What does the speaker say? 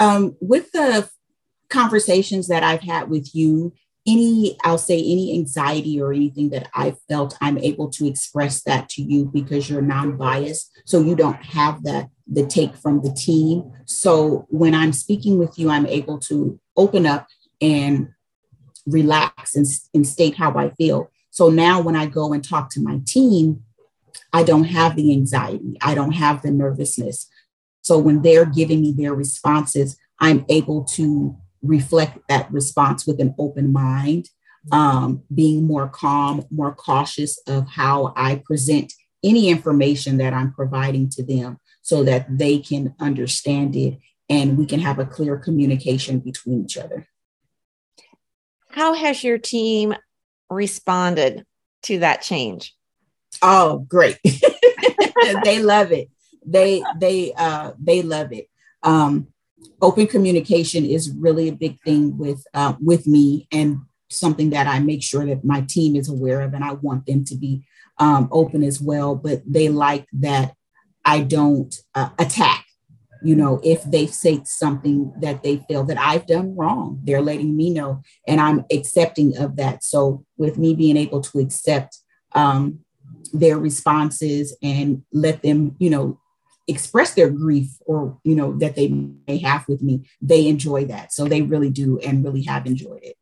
Um, with the conversations that I've had with you, any, I'll say, any anxiety or anything that I felt, I'm able to express that to you because you're non biased. So you don't have that, the take from the team. So when I'm speaking with you, I'm able to open up and relax and, and state how I feel. So now when I go and talk to my team, I don't have the anxiety, I don't have the nervousness. So when they're giving me their responses, I'm able to reflect that response with an open mind, um, being more calm, more cautious of how I present any information that I'm providing to them so that they can understand it and we can have a clear communication between each other. How has your team responded to that change? Oh, great. they love it. They they uh they love it. Um open communication is really a big thing with uh, with me and something that I make sure that my team is aware of and I want them to be um, open as well. But they like that I don't uh, attack. You know, if they say something that they feel that I've done wrong, they're letting me know, and I'm accepting of that. So, with me being able to accept um, their responses and let them, you know, express their grief or you know that they may have with me they enjoy that. So they really do and really have enjoyed it